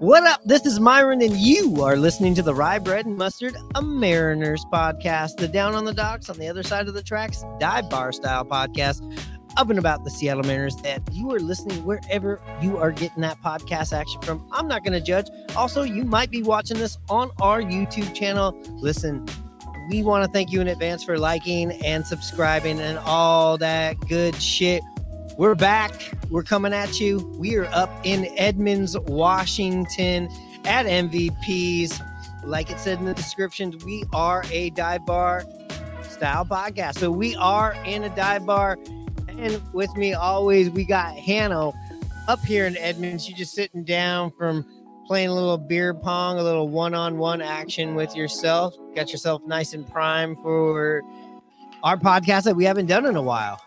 What up? This is Myron, and you are listening to the Rye Bread and Mustard, a Mariners podcast, the Down on the Docks on the other side of the tracks, dive bar style podcast of and about the Seattle Mariners that you are listening wherever you are getting that podcast action from. I'm not going to judge. Also, you might be watching this on our YouTube channel. Listen, we want to thank you in advance for liking and subscribing and all that good shit. We're back. We're coming at you. We are up in Edmonds, Washington at MVPs. Like it said in the descriptions, we are a dive bar style podcast. So we are in a dive bar. And with me always, we got Hannah up here in Edmonds. You just sitting down from playing a little beer pong, a little one on one action with yourself. Got yourself nice and prime for our podcast that we haven't done in a while.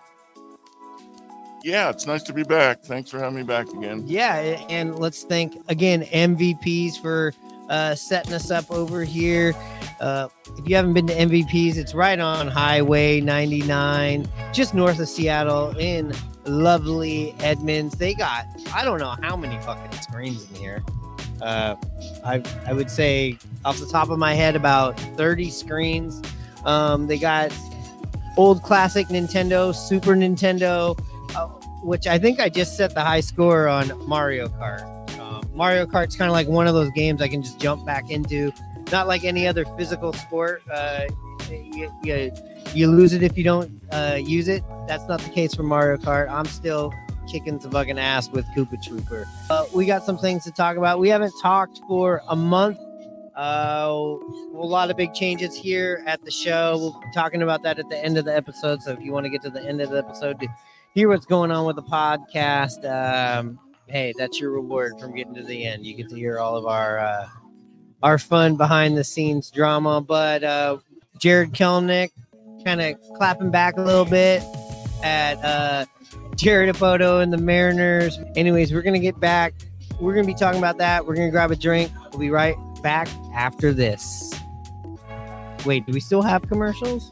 Yeah, it's nice to be back. Thanks for having me back again. Yeah, and let's thank again MVPs for uh, setting us up over here. Uh, if you haven't been to MVPs, it's right on Highway 99, just north of Seattle in lovely Edmonds. They got I don't know how many fucking screens in here. Uh, I I would say off the top of my head about 30 screens. Um, they got old classic Nintendo, Super Nintendo, which I think I just set the high score on Mario Kart. Um, Mario Kart's kind of like one of those games I can just jump back into. Not like any other physical sport. Uh, you, you, you lose it if you don't uh, use it. That's not the case for Mario Kart. I'm still kicking some fucking ass with Koopa Troopa. Uh, we got some things to talk about. We haven't talked for a month. Uh, a lot of big changes here at the show. We'll be talking about that at the end of the episode. So if you want to get to the end of the episode to hear what's going on with the podcast, um, hey, that's your reward from getting to the end. You get to hear all of our uh, our fun behind the scenes drama. But uh, Jarred Kelenic kind of clapping back a little bit at uh, Jerry Dipoto and the Mariners. Anyways, we're gonna get back. We're gonna be talking about that. We're gonna grab a drink. We'll be right back after this. Wait, do we still have commercials?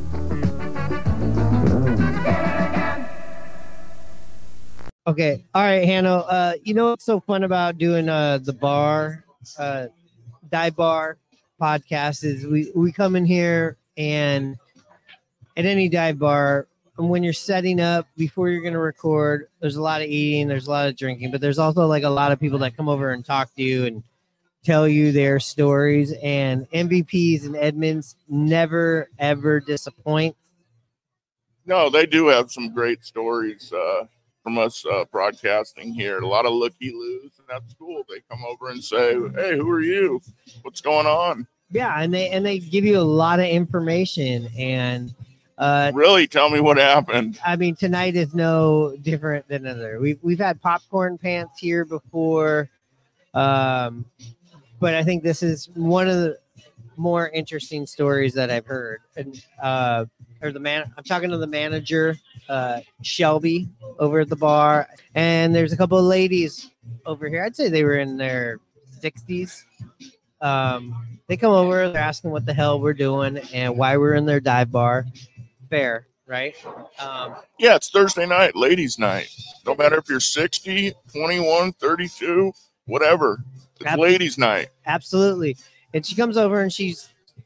Okay. All right, Hannah. Uh, you know what's so fun about doing uh the bar, uh dive bar podcast is we we come in here and at any dive bar and when you're setting up before you're going to record there's a lot of eating there's a lot of drinking but there's also like a lot of people that come over and talk to you and tell you their stories and mvps and edmonds never ever disappoint No, they do have some great stories uh, from us uh, broadcasting here. A lot of looky loos, and that's cool. They come over and say, "Hey, who are you? What's going on?" yeah and they and they give you a lot of information and uh Really, tell me what happened. I mean, tonight is no different than other. We've we've had popcorn pants here before, um, but I think this is one of the more interesting stories that I've heard. And uh, or the man, I'm talking to the manager, uh, Shelby, over at the bar, and there's a couple of ladies over here. I'd say they were in their 60s. Um, they come over, they're asking what the hell we're doing and why we're in their dive bar. Fair, right? Um, Yeah, it's Thursday night, ladies' night. No matter if you're 60, 21, 32, whatever. It's Ab- ladies' night. absolutely. And she comes over and she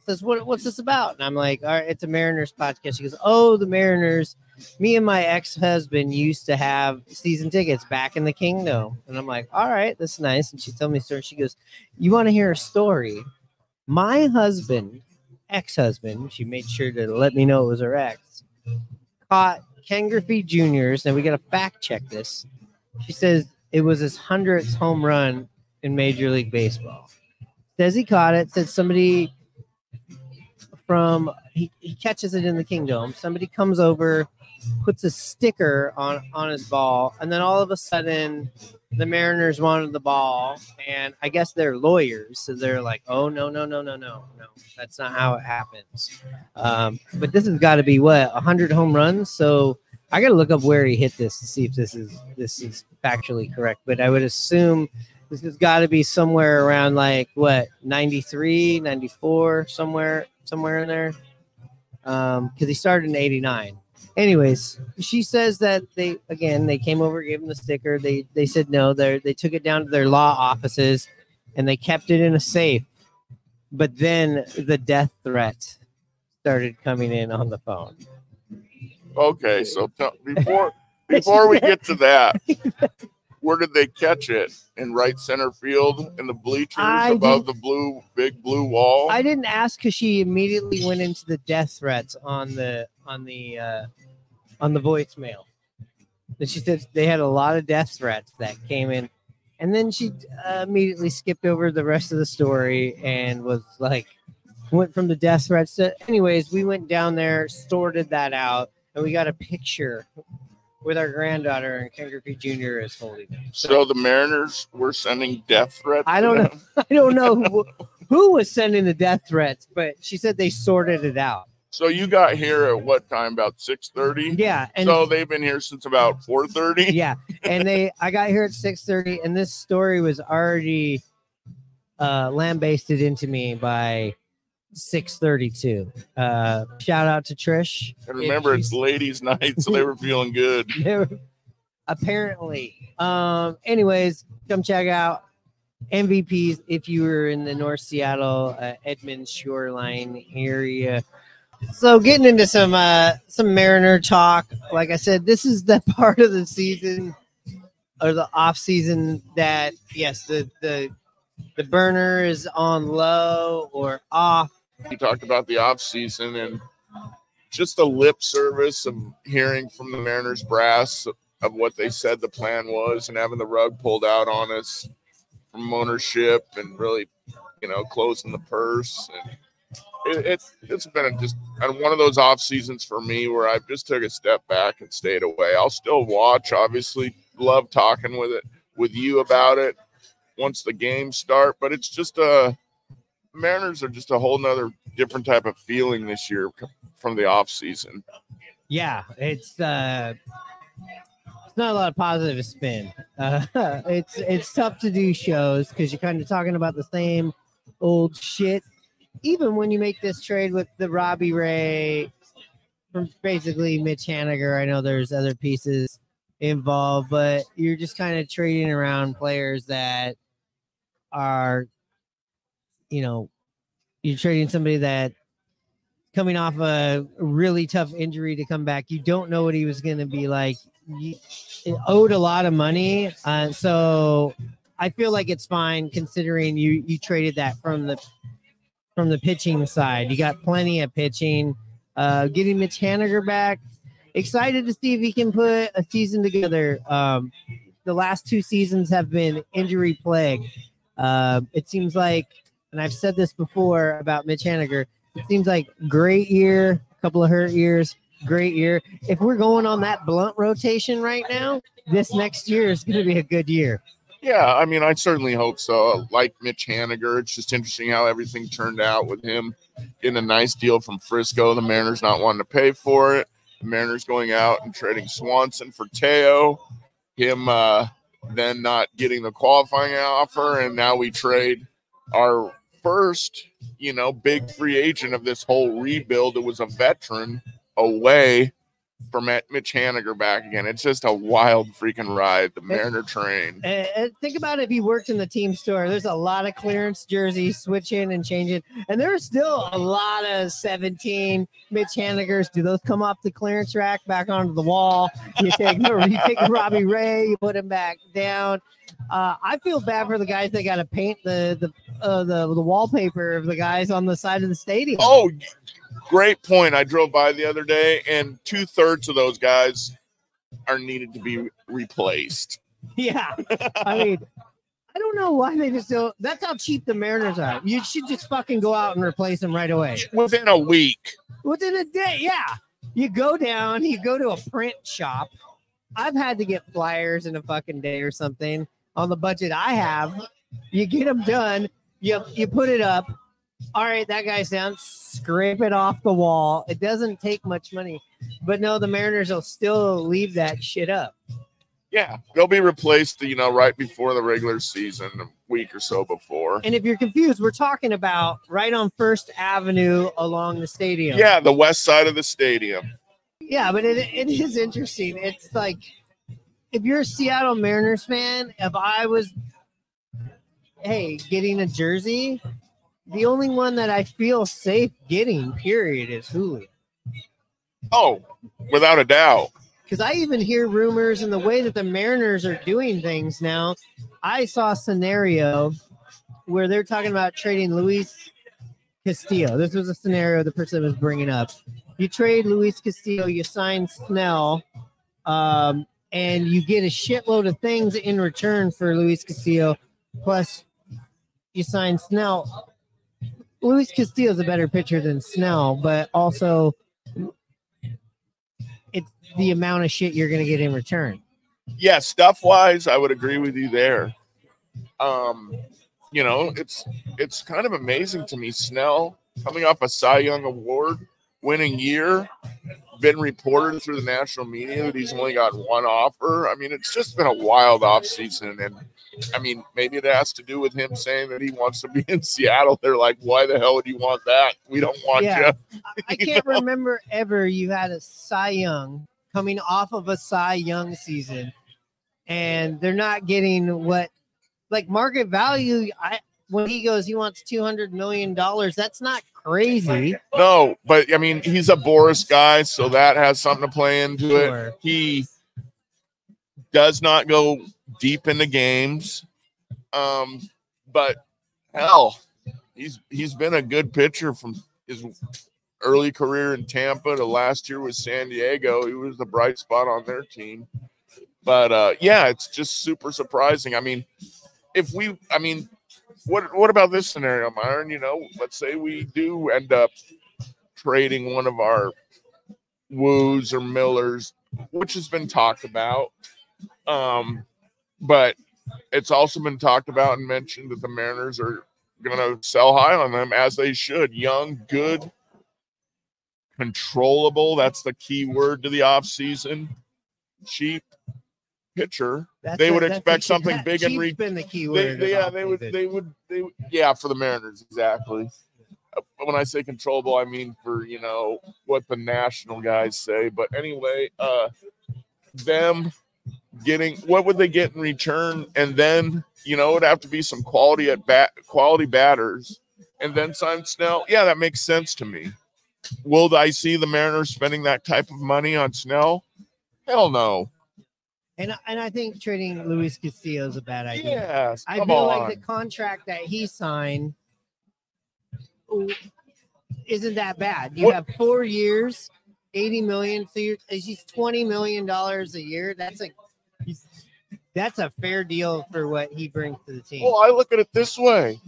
says, "What? What's this about?" And I'm like, "All right, it's a Mariners podcast." She goes, "Oh, the Mariners. Me and my ex-husband used to have season tickets back in the Kingdom." And I'm like, "All right, that's nice." And she told me story. She goes, "You want to hear a story? My husband, ex-husband, she made sure to let me know it was her ex, caught Ken Griffey Jr.'s, and we got to fact check this. She says it was his hundredth home run in Major League Baseball. Says he caught it. Said somebody from he, he catches it in the kingdom. Somebody comes over, puts a sticker on on his ball, and then all of a sudden the Mariners wanted the ball, and I guess they're lawyers, so they're like, "Oh no, no, no, no, no, no, that's not how it happens." Um, but this has got to be what hundred home runs. So I got to look up where he hit this to see if this is this is factually correct. But I would assume this has got to be somewhere around like what 93, 94, somewhere somewhere in there. Um, because he started in '89 anyways she says that they again they came over gave him the sticker. They they said no. They they took it down to their law offices and they kept it in a safe. But then the death threat started coming in on the phone. Okay, so tell, before before we get to that, where did they catch it? In right center field in the bleachers I above the blue big blue wall. i didn't ask because she immediately went into the death threats on the on the uh on the voicemail and she said they had a lot of death threats that came in and then she uh, immediately skipped over the rest of the story and was like went from the death threats to anyways we went down there sorted that out and we got a picture with our granddaughter and ken griffey jr is holding them so the Mariners were sending death threats. I don't know. i don't know who, who was sending the death threats but she said they sorted it out So you got here at what time? About six thirty. yeah and So they've been here since about four thirty. yeah and they i got here at 6.30 and this story was already uh lambasted into me by 6.32 uh shout out to trish. And remember, it's ladies' night, so they were feeling good. Were- apparently. Um anyways come check out mvps if you were in the north seattle uh, edmond shoreline area. So getting into some uh some mariner talk like i said this is the part of the season or the off season that yes the the the burner is on low or off You talked about the off season and just the lip service of hearing from the Mariners brass of what they said the plan was and having the rug pulled out on us from ownership and really, you know, closing the purse. And it, it's it's been a just one of those off seasons for me where I've just took a step back and stayed away. I'll still watch, obviously, love talking with it with you about it once the games start, but it's just a Mariners are just a whole nother different type of feeling this year from the off season. Yeah, it's uh it's not a lot of positive spin. Uh, it's it's tough to do shows because you're kind of talking about the same old shit. Even when you make this trade with the Robbie Ray from basically Mitch Haniger, I know there's other pieces involved, but you're just kind of trading around players that are, you know, you're trading somebody that coming off a really tough injury to come back. You don't know what he was going to be like. You owed a lot of money, uh, so I feel like it's fine considering you you traded that from the from the pitching side. You got plenty of pitching. Uh, getting Mitch Haniger back. Excited to see if he can put a season together. Um, the last two seasons have been injury plagued. Uh, it seems like, and I've said this before about Mitch Haniger. It seems like great year, a couple of hurt years, great year. If we're going on that blunt rotation right now, this next year is going to be a good year. Yeah, I mean, I certainly hope so. Like Mitch Haniger, it's just interesting how everything turned out with him getting a nice deal from Frisco. The Mariners not wanting to pay for it. The Mariners going out and trading Swanson for Teo. Him uh, then not getting the qualifying offer, and now we trade our first, you know, big free agent of this whole rebuild. It was a veteran away from Mitch Haniger back again. It's just a wild freaking ride. The Mariner train. And, and think about if he worked in the team store. There's a lot of clearance jerseys switching and changing, and there's still a lot of 17 Mitch Hanigers. Do those come off the clearance rack back onto the wall? You take you take Robbie Ray, you put him back down. Uh, I feel bad for the guys that got to paint the the uh, the the wallpaper of the guys on the side of the stadium. Oh, great point. I drove by the other day, and two thirds of those guys are needed to be replaced. Yeah, I mean, I don't know why they just don't. That's how cheap the Mariners are. You should just fucking go out and replace them right away Within a week, within a day. Yeah, you go down, you go to a print shop. I've had to get flyers in a fucking day or something. on the budget I have. You get them done. You you put it up. All right, that guy's down. Scrape it off the wall. It doesn't take much money, but no, the Mariners will still leave that shit up. Yeah, they'll be replaced, you know, right before the regular season, a week or so before. And if you're confused, we're talking about right on First Avenue along the stadium. Yeah, the west side of the stadium. Yeah, but it, it is interesting. It's like if you're a Seattle Mariners fan, if I was, hey, getting a jersey, the only one that I feel safe getting, period, is Julio. Oh, without a doubt. Because I even hear rumors and the way that the Mariners are doing things now. I saw a scenario where they're talking about trading Luis Castillo. This was a scenario the person was bringing up. You trade Luis Castillo, you sign Snell, um, and you get a shitload of things in return for Luis Castillo. Plus, you sign Snell. Luis Castillo is a better pitcher than Snell, but also it's the amount of shit you're going to get in return. Yeah, stuff wise, I would agree with you there. Um, you know, it's it's kind of amazing to me. Snell coming off a Cy Young Award winning year, been reported through the national media that he's only got one offer. I mean, it's just been a wild offseason. And I mean, maybe it has to do with him saying that he wants to be in Seattle. They're like, why the hell would you want that? We don't want Yeah. you. I- I can't remember ever you had a Cy Young coming off of a Cy Young season, and they're not getting what like market value. I when he goes, he wants two hundred million dollars. That's not crazy. No, but I mean, he's a Boras guy, so that has something to play into it. He does not go deep into games. Um, but hell, he's he's been a good pitcher from his early career in Tampa to last year with San Diego. He was the bright spot on their team. But uh, yeah, it's just super surprising. I mean, if we, I mean, what what about this scenario, Myron? You know, let's say we do end up trading one of our Woos or Millers, which has been talked about. Um, but it's also been talked about and mentioned that the Mariners are going to sell high on them as they should. Young, good, controllable. That's the key word to the offseason. Cheap pitcher. That's They a- would expect key- something big and re- been the key word. they- of yeah, they would, they would, they would, yeah, for the Mariners, exactly. Uh, When I say controllable, I mean for you know what the national guys say. But anyway, uh, them getting what would they get in return, and then you know it'd have to be some quality at bat, quality batters, and then sign Snell. Yeah, that makes sense to me. Will I see the Mariners spending that type of money on Snell? Hell no. and I- and I think trading Luis Castillo is a bad idea. Yes, I feel on. like the contract that he signed isn't that bad. You What- have four years, eighty million. So you're, he's twenty million dollars a year. That's a that's a fair deal for what he brings to the team. Well, I look at it this way.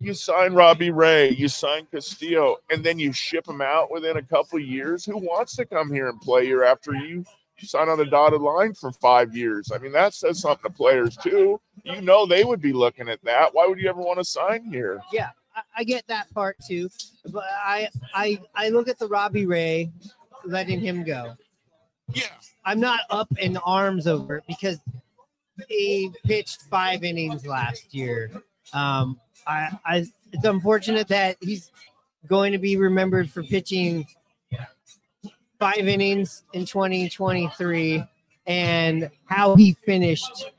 You sign Robbie Ray, you sign Castillo, and then you ship him out within a couple of years. Who wants to come here and play here after you sign on the dotted line for five years? I mean, that says something to players too. You know they would be looking at that. Why would you ever want to sign here? yeah, I, I get that part too, but I I I look at the Robbie Ray letting him go. Yeah. I'm not up in arms over it because he pitched five innings last year. Um, I, I, it's unfortunate that he's going to be remembered for pitching five innings in 2023 and how he finished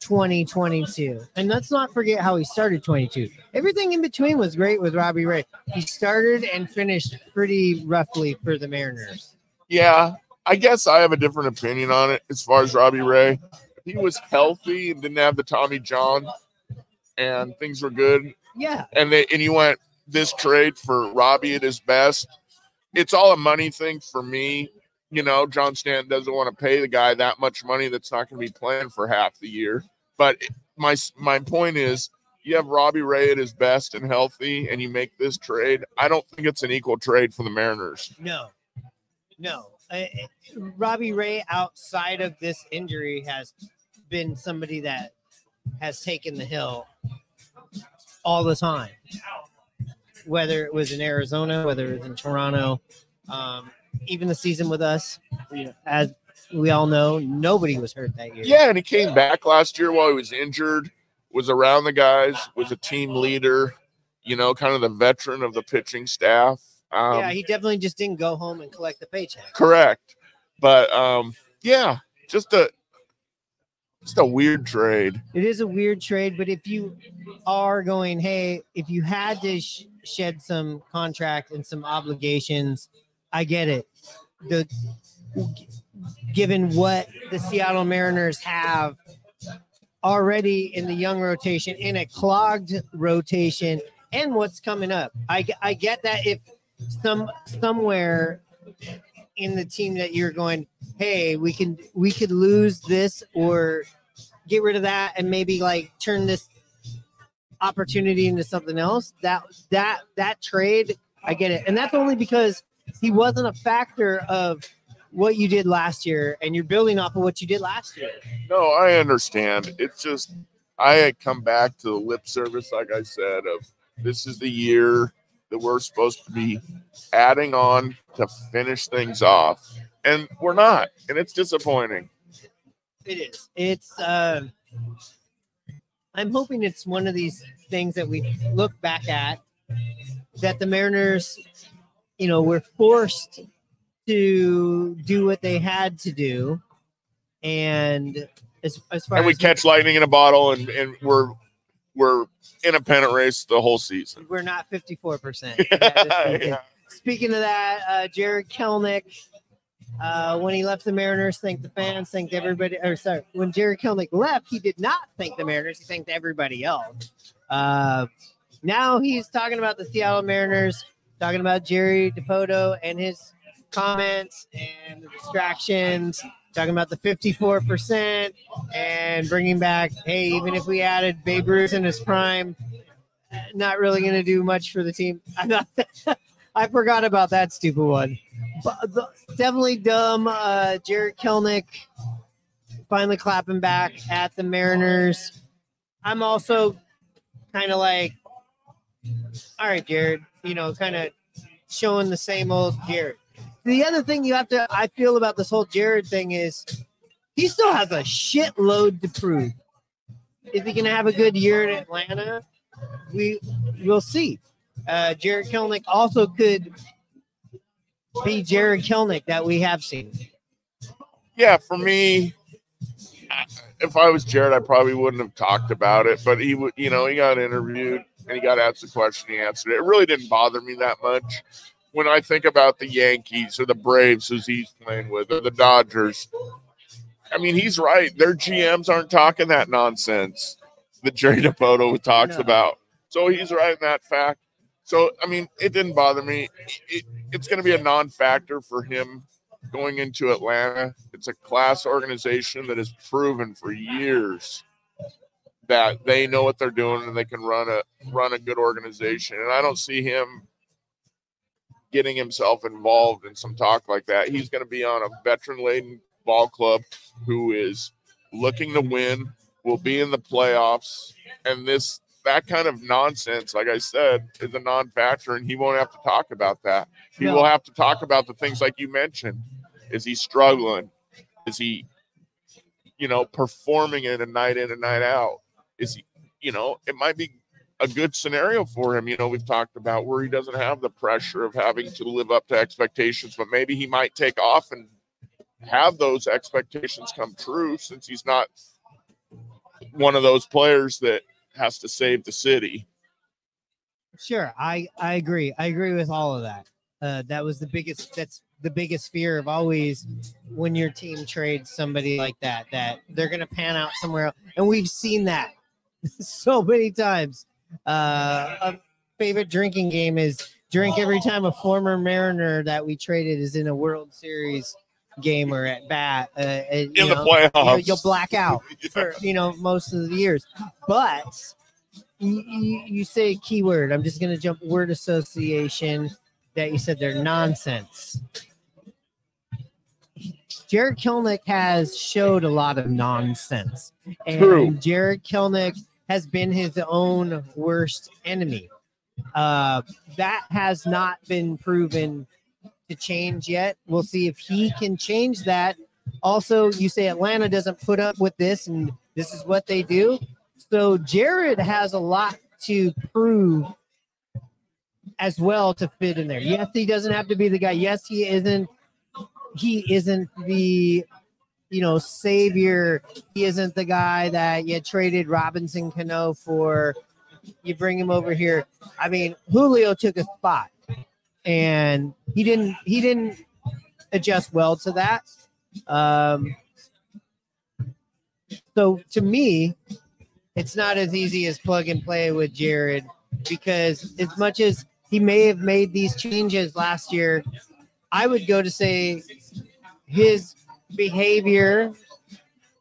2022. And let's not forget how he started 22. Everything in between was great with Robbie Ray. He started and finished pretty roughly for the Mariners. Yeah, I guess I have a different opinion on it as far as Robbie Ray. He was healthy and didn't have the Tommy John and things were good, Yeah, and they and you went this trade for Robbie at his best. It's all a money thing for me. You know, John Stanton doesn't want to pay the guy that much money that's not going to be playing for half the year. But my my point is, you have Robbie Ray at his best and healthy, and you make this trade. I don't think it's an equal trade for the Mariners. No, no. Uh, Robbie Ray, outside of this injury, has been somebody that has taken the hill all the time. Whether it was in Arizona, whether it was in Toronto, um, even the season with us, as we all know, nobody was hurt that year. Yeah, and he came back last year while he was injured, was around the guys, was a team leader, you know, kind of the veteran of the pitching staff. Um, yeah, he definitely just didn't go home and collect the paycheck. correct. But um, yeah, just a just a weird trade. It is a weird trade, but if you are going, hey, if you had to sh- shed some contract and some obligations, I get it. The given what the Seattle Mariners have already in the young rotation, in a clogged rotation, and what's coming up, I I get that if some somewhere in the team that you're going, hey, we can we could lose this or get rid of that and maybe like turn this opportunity into something else. That that that trade, I get it, and that's only because he wasn't a factor of what you did last year, and you're building off of what you did last year. No, I understand. It's just I had come back to the lip service, like I said, of this is the year that we're supposed to be adding on to finish things off. And we're not. And it's disappointing. It is. It's. Uh, I'm hoping it's one of these things that we look back at that the Mariners, you know, were forced to do what they had to do, and as as far as And we as catch lightning in a bottle and, and we're we're in a pennant race the whole season. we're not 54 percent. Yeah. Speaking of that, uh, Jared Kelenic, uh, when he left the Mariners, thanked the fans, thanked everybody. Or sorry, when Jared Kelenic left, he did not thank the Mariners. He thanked everybody else. Uh, now he's talking about the Seattle Mariners, talking about Jerry Dipoto and his comments and the distractions, talking about the 54% and bringing back, hey, even if we added Babe Ruth in his prime, not really going to do much for the team. I thought I forgot about that stupid one. But the, definitely dumb. Uh, Jared Kelenic finally clapping back at the Mariners. I'm also kind of like, all right, Jared, you know, kind of showing the same old Jared. The other thing you have to, I feel about this whole Jared thing is he still has a shitload to prove. Is he to have a good year in Atlanta? We will see. Uh, Jared Kelenic also could be Jared Kelenic that we have seen. yeah, for me, if I was Jared, I probably wouldn't have talked about it. But he would, you know, he got interviewed and he got asked the question. He answered it. It really didn't bother me that much. When I think about the Yankees or the Braves, who's he's playing with, or the Dodgers, I mean, he's right. Their GMs aren't talking that nonsense that Jerry Dipoto talks No. about. So he's right in that fact. So I mean, it didn't bother me. It, it's going to be a non-factor for him going into Atlanta. It's a class organization that has proven for years that they know what they're doing and they can run a run a good organization. And I don't see him getting himself involved in some talk like that. He's going to be on a veteran-laden ball club who is looking to win, will be in the playoffs, and this that kind of nonsense, like I said, is a non-factor, and he won't have to talk about that. He No. will have to talk about the things like you mentioned. Is he struggling? Is he, you know, performing it a night in and night out? Is he, you know, it might be a good scenario for him. You know, we've talked about where he doesn't have the pressure of having to live up to expectations, but maybe he might take off and have those expectations come true since he's not one of those players that has to save the city. Sure, I I agree. I agree with all of that. Uh, that was the biggest. That's the biggest fear of always when your team trades somebody like that. That they're gonna pan out somewhere else, and we've seen that so many times. Uh, a favorite drinking game is drink every time a former Mariner that we traded is in a World Series game or at bat. Uh, and, you In the know, playoffs. you- you'll black out for you know most of the years but you, you, you say a keyword i'm just going to jump word association that you said they're nonsense Jared Kelenic has showed a lot of nonsense, and True. Jared Kelenic has been his own worst enemy. Uh, that has not been proven to change yet. We'll see if he can change that. Also, you say Atlanta doesn't put up with this, and this is what they do. So Jared has a lot to prove as well to fit in there. Yes, he doesn't have to be the guy. Yes, he isn't. He isn't the you know savior. He isn't the guy that you traded Robinson Cano for. You bring him over here. I mean, Julio took a spot, and he didn't. He didn't adjust well to that. Um, so to me, it's not as easy as plug and play with Jared because as much as he may have made these changes last year, I would go to say his behavior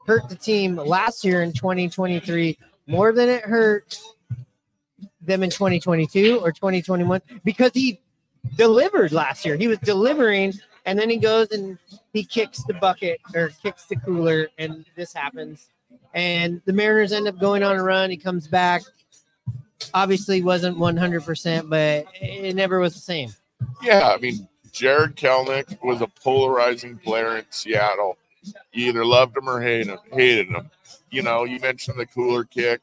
hurt the team last year in 2023 more than it hurt them in 2022 or 2021 because he delivered last year. He was delivering and then he goes and he kicks the bucket or kicks the cooler and this happens. And the Mariners end up going on a run. He comes back. Obviously wasn't 100%, but it never was the same. Yeah, I mean, Jared Kelenic was a polarizing player in Seattle. You either loved him or hated him. Hated him. You know, you mentioned the cooler kick.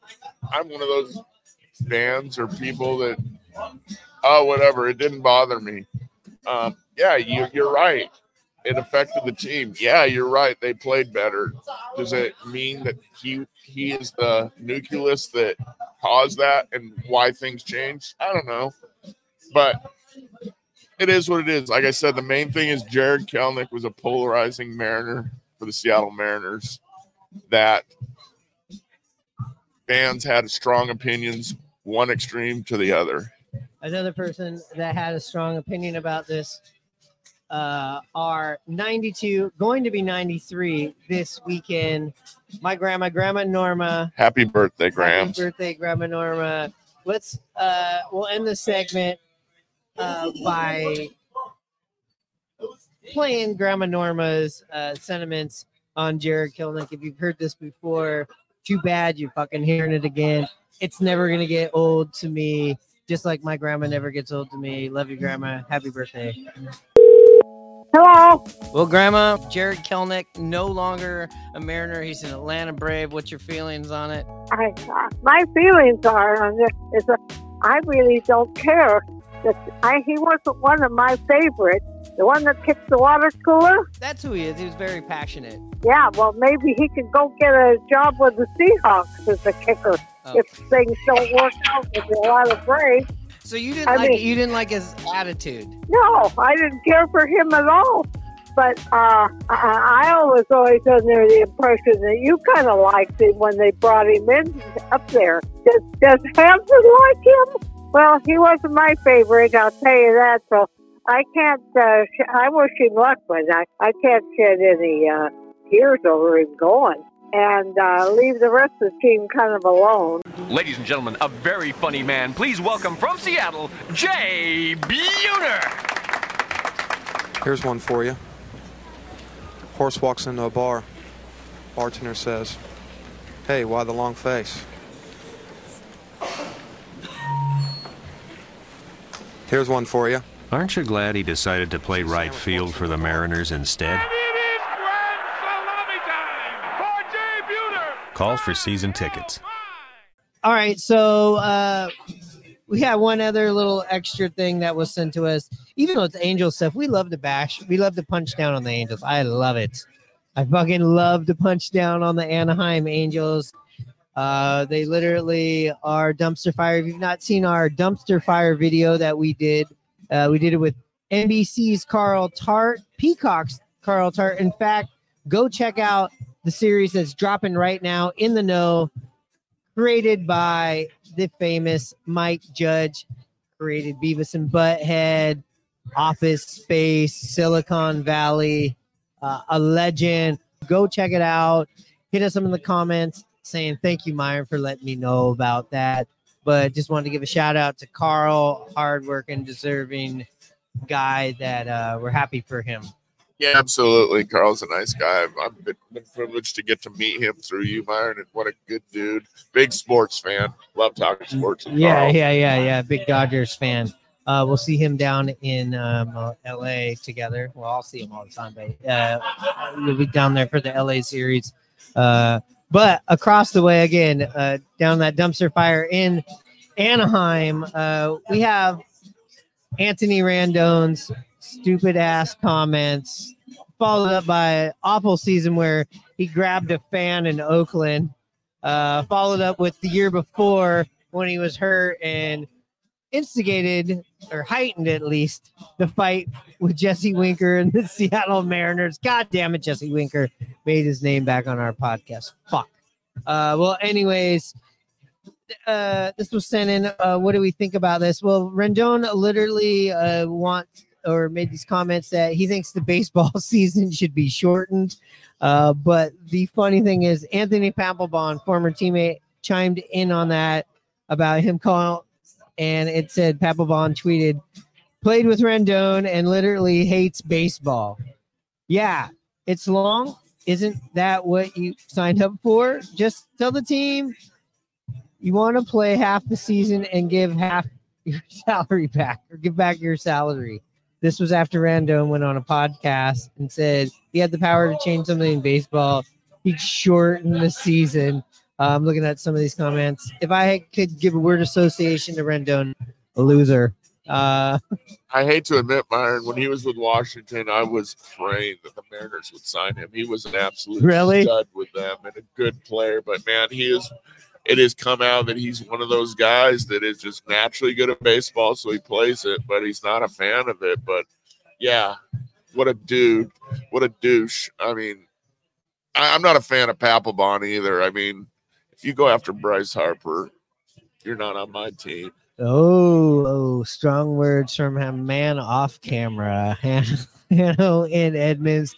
I'm one of those fans or people that, oh, whatever, it didn't bother me. Um, yeah, you, you're right. It affected the team. Yeah, you're right. They played better. Does it mean that he he is the nucleus that caused that and why things changed? I don't know, but it is what it is. Like I said, the main thing is Jared Kelenic was a polarizing Mariner for the Seattle Mariners that fans had strong opinions, one extreme to the other. another person that had a strong opinion about this uh, are 92, going to be 93 this weekend. My grandma, Grandma Norma. Happy birthday, Grams. Happy birthday, Grandma Norma. Let's uh, we'll end the segment uh, by playing Grandma Norma's uh, sentiments on Jared Kelenic. If you've heard this before, too bad you're fucking hearing it again. It's never gonna get old to me, just like my grandma never gets old to me. Love you, Grandma. Happy birthday. Hello. Well, Grandma, Jared Kelenic no longer a Mariner. He's an Atlanta Brave. What's your feelings on it? I, uh, my feelings are on this is that I really don't care that I he wasn't one of my favorites. The one that kicked the water cooler. That's who he is. He was very passionate. Yeah, well, maybe he could go get a job with the Seahawks as a kicker Oh. if things don't work out with a lot of Braves. So you didn't I like mean- you didn't like his attitude. No, I didn't care for him at all. But uh, I, I was always under the impression that you kind of liked him when they brought him in up there. Does, does Hampton like him? Well, he wasn't my favorite, I'll tell you that. So I can't. Uh, sh- I wish him luck, but I, I can't shed any uh, tears over him going. And uh, leave the rest of the team kind of alone. Ladies and gentlemen, a very funny man. Please welcome from Seattle, Jay Buhner. Here's one for you. Horse walks into a bar. Bartender says, Hey, why the long face? Here's one for you. Aren't you glad he decided to play right field for the Mariners instead? Call for season tickets. All right, so uh, we have one other little extra thing that was sent to us. Even though it's Angel stuff, we love to bash. We love to punch down on the Angels. I love it. I fucking love to punch down on the Anaheim Angels. Uh, they literally are dumpster fire. If you've not seen our dumpster fire video that we did, uh, we did it with NBC's Carl Tart, Peacock's Carl Tart. In fact, go check out the series that's dropping right now in the know created by the famous Mike Judge, created Beavis and Butthead, Office Space, Silicon Valley, uh, a legend. Go check it out. Hit us up in the comments saying thank you, Myron, for letting me know about that. But just wanted to give a shout out to Carl, hardworking, deserving guy that uh, we're happy for him. Yeah, absolutely. Carl's a nice guy. I've, been, been privileged to get to meet him through you, Myron, and what a good dude. Big sports fan. Love talking sports. with Yeah, Carl. yeah, yeah, yeah. Big Dodgers fan. Uh, we'll see him down in um, uh, LA together. Well, I'll see him all the time, but uh, we'll be down there for the LA series. Uh, but across the way again, uh, down that dumpster fire in Anaheim, uh, we have Anthony Rendon's stupid ass comments, followed up by awful season where he grabbed a fan in Oakland, uh, followed up with the year before when he was hurt and instigated or heightened at least the fight with Jesse Winker and the Seattle Mariners. God damn it, Jesse Winker made his name back on our podcast. Fuck. Uh, well, anyways, uh, this was sent in. Uh, what do we think about this? Well, Rendon literally uh, wants or made these comments that he thinks the baseball season should be shortened. Uh, but the funny thing is, Anthony Papelbon, former teammate, chimed in on that about him calling, and it said Papelbon tweeted, played with Rendon and literally hates baseball. Yeah, it's long. Isn't that what you signed up for? Just tell the team you want to play half the season and give half your salary back or give back your salary. This was after Rendon went on a podcast and said he had the power to change something in baseball. He'd shorten the season. I'm looking at some of these comments. If I could give a word association to Rendon, a loser. Uh, I hate to admit, Myron, when he was with Washington, I was praying that the Mariners would sign him. He was an absolute Really? stud with them and a good player. But man, he is. It has come out that he's one of those guys that is just naturally good at baseball, so he plays it, but he's not a fan of it. But yeah, what a dude! What a douche! I mean, I, I'm not a fan of Papelbon either. I mean, you go after Bryce Harper, you're not on my team. oh, oh, strong words from a man off camera. you know, in Edmonds.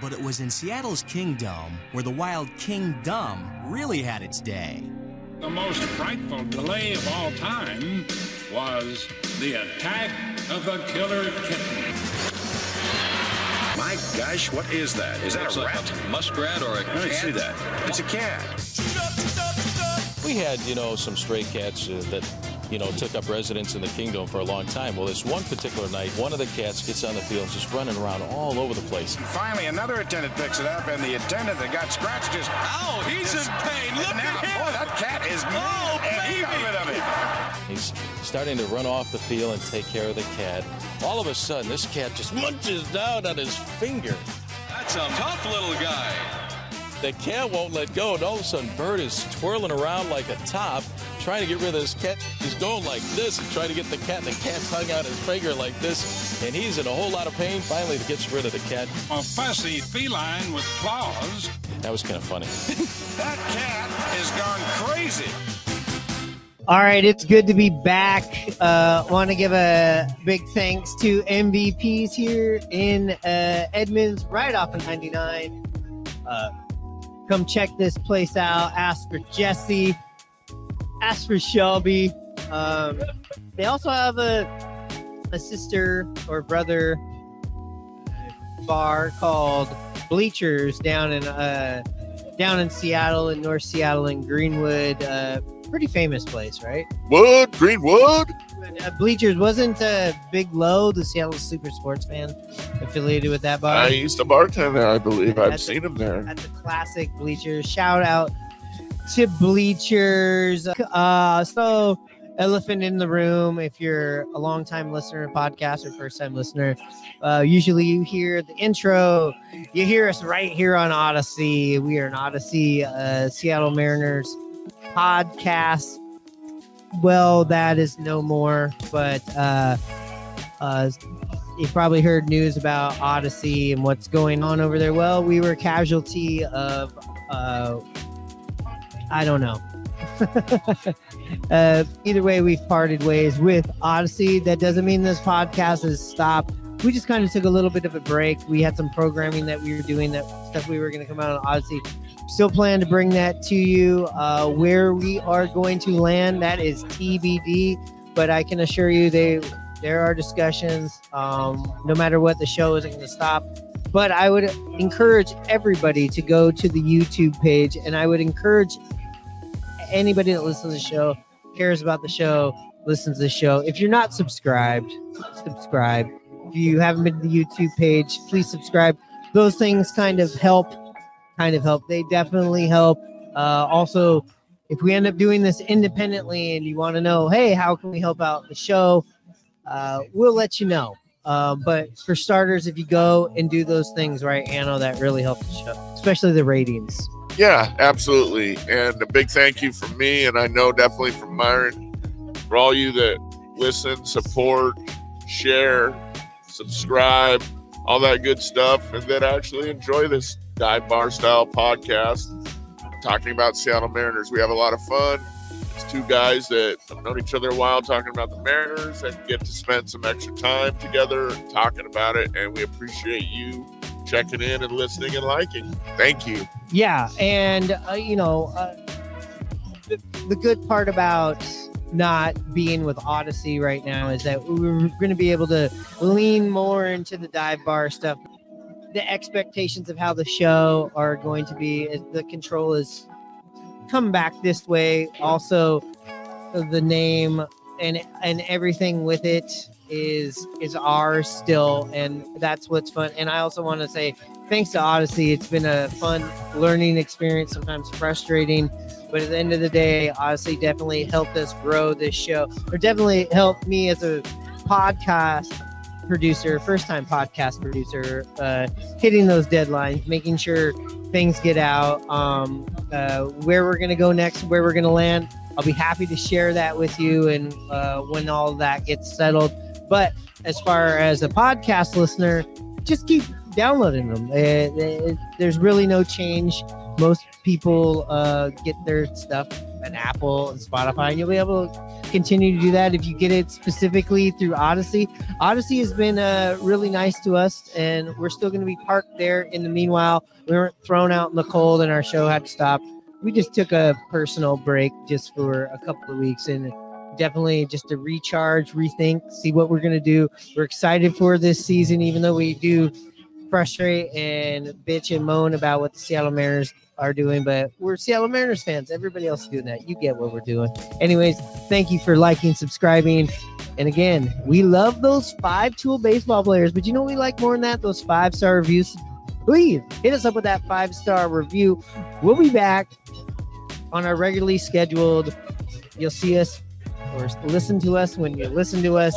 But it was in Seattle's Kingdom where the wild Kingdom really had its day. The most frightful delay of all time was the attack of the killer kitten. My gosh, what is that? Is that Looks a like rat? a muskrat or a Let me cat. see that. It's a cat. We had, you know, some stray cats uh, that, you know, took up residence in the kingdom for a long time. Well, this one particular night, one of the cats gets on the field and just running around all over the place. Finally, another attendant picks it up, and the attendant that got scratched just. Ow, he's in pain. Look now, at him. Boy, that cat is Oh, mad, and he got rid of it. He's starting to run off the field and take care of the cat. All of a sudden, this cat just munches down on his finger. That's a tough little guy. The cat won't let go, and all of a sudden, Bird is twirling around like a top, trying to get rid of this cat. He's going like this and trying to get the cat, and the cat's hung out his finger like this, and he's in a whole lot of pain. Finally, he gets rid of the cat. A fussy feline with claws. That was kind of funny. That cat has gone crazy. All right, it's good to be back. Uh, Want to give a big thanks to MVPs here in uh, Edmonds, right off of 99. Uh, come check this place out. Ask for Jesse. Ask for Shelby. Um, they also have a a sister or brother bar called Bleachers down in uh, down in Seattle, in North Seattle, in Greenwood. Uh, pretty famous place, right? Wood, Greenwood. Uh, Bleachers wasn't uh, Big Lo, the Seattle Super Sports fan, affiliated with that bar. I used to bartend there, I believe. I've That's- seen him there. at the classic Bleachers. Shout out to Bleachers. Uh, so, elephant in the room. If you're a long time listener podcast or first time listener, uh, usually you hear the intro. You hear us right here on Audacy. We are an Audacy uh, Seattle Mariners podcast. Well, that is no more, but uh, uh, you probably heard news about Audacy and what's going on over there. Well, we were casualty of, uh, I don't know. uh, either way, we've parted ways with Audacy. That doesn't mean this podcast has stopped. We just kind of took a little bit of a break. We had some programming that we were doing that stuff we were going to come out on Audacy. Still plan to bring that to you. Uh, where we are going to land, that is TBD. But I can assure you, they There are discussions. Um, no matter what, the show isn't going to stop. But I would encourage everybody to go to the YouTube page, and I would encourage anybody that listens to the show, cares about the show, listens to the show. If you're not subscribed, subscribe. If you haven't been to the YouTube page, please subscribe. Those things kind of help, kind of help. They definitely help. Uh, also, if we end up doing this independently and you want to know, hey, how can we help out the show? Uh, we'll let you know. Uh, but for starters, if you go and do those things right, Anno, that really helps the show, especially the ratings. Yeah, absolutely. And a big thank you from me, and I know definitely from Myron, for all you that listen, support, share, subscribe, all that good stuff, and that actually enjoy this dive bar style podcast talking about Seattle Mariners. We have a lot of fun. It's two guys that have known each other a while talking about the Mariners and get to spend some extra time together talking about it. And we appreciate you checking in and listening and liking. Thank you. Yeah, and uh, you know, uh, the, the good part about not being with Audacy right now is that we're going to be able to lean more into the dive bar stuff. The expectations of how the show are going to be, the control is come back this way. Also, the name and and everything with it is is ours still, and that's what's fun. And I also want to say thanks to Audacy. It's been a fun learning experience, sometimes frustrating, but at the end of the day, Audacy definitely helped us grow this show, or definitely helped me as a podcast producer, first time podcast producer, uh, hitting those deadlines, making sure things get out, um, uh, where we're going to go next, where we're going to land. I'll be happy to share that with you and uh, when all that gets settled. But as far as a podcast listener, just keep downloading them. It- it- there's really no change. Most people uh, get their stuff on Apple and Spotify, and you'll be able to continue to do that if you get it specifically through Audacy. Audacy has been uh, really nice to us, and we're still going to be parked there. In the meanwhile, we weren't thrown out in the cold, and our show had to stop. We just took a personal break just for a couple of weeks, and definitely just to recharge, rethink, see what we're going to do. We're excited for this season, even though we do frustrate and bitch and moan about what the Seattle Mariners are doing, but we're Seattle Mariners fans. Everybody else is doing that. You get what we're doing. Anyways, thank you for liking, subscribing. And again, we love those five tool baseball players, but you know we like more than that? Those five star reviews. Please hit us up with that five star review. We'll be back on our regularly scheduled. You'll see us or listen to us when you listen to us.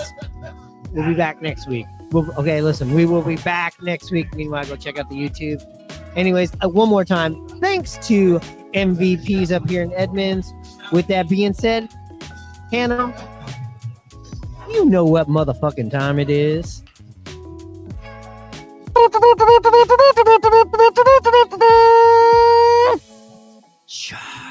We'll be back next week. We'll, okay, listen, we will be back next week. Meanwhile, go check out the YouTube. Anyways, uh, one more time, thanks to MVPs up here in Edmonds. With that being said, Hannah, you know what motherfucking time it is. Charge.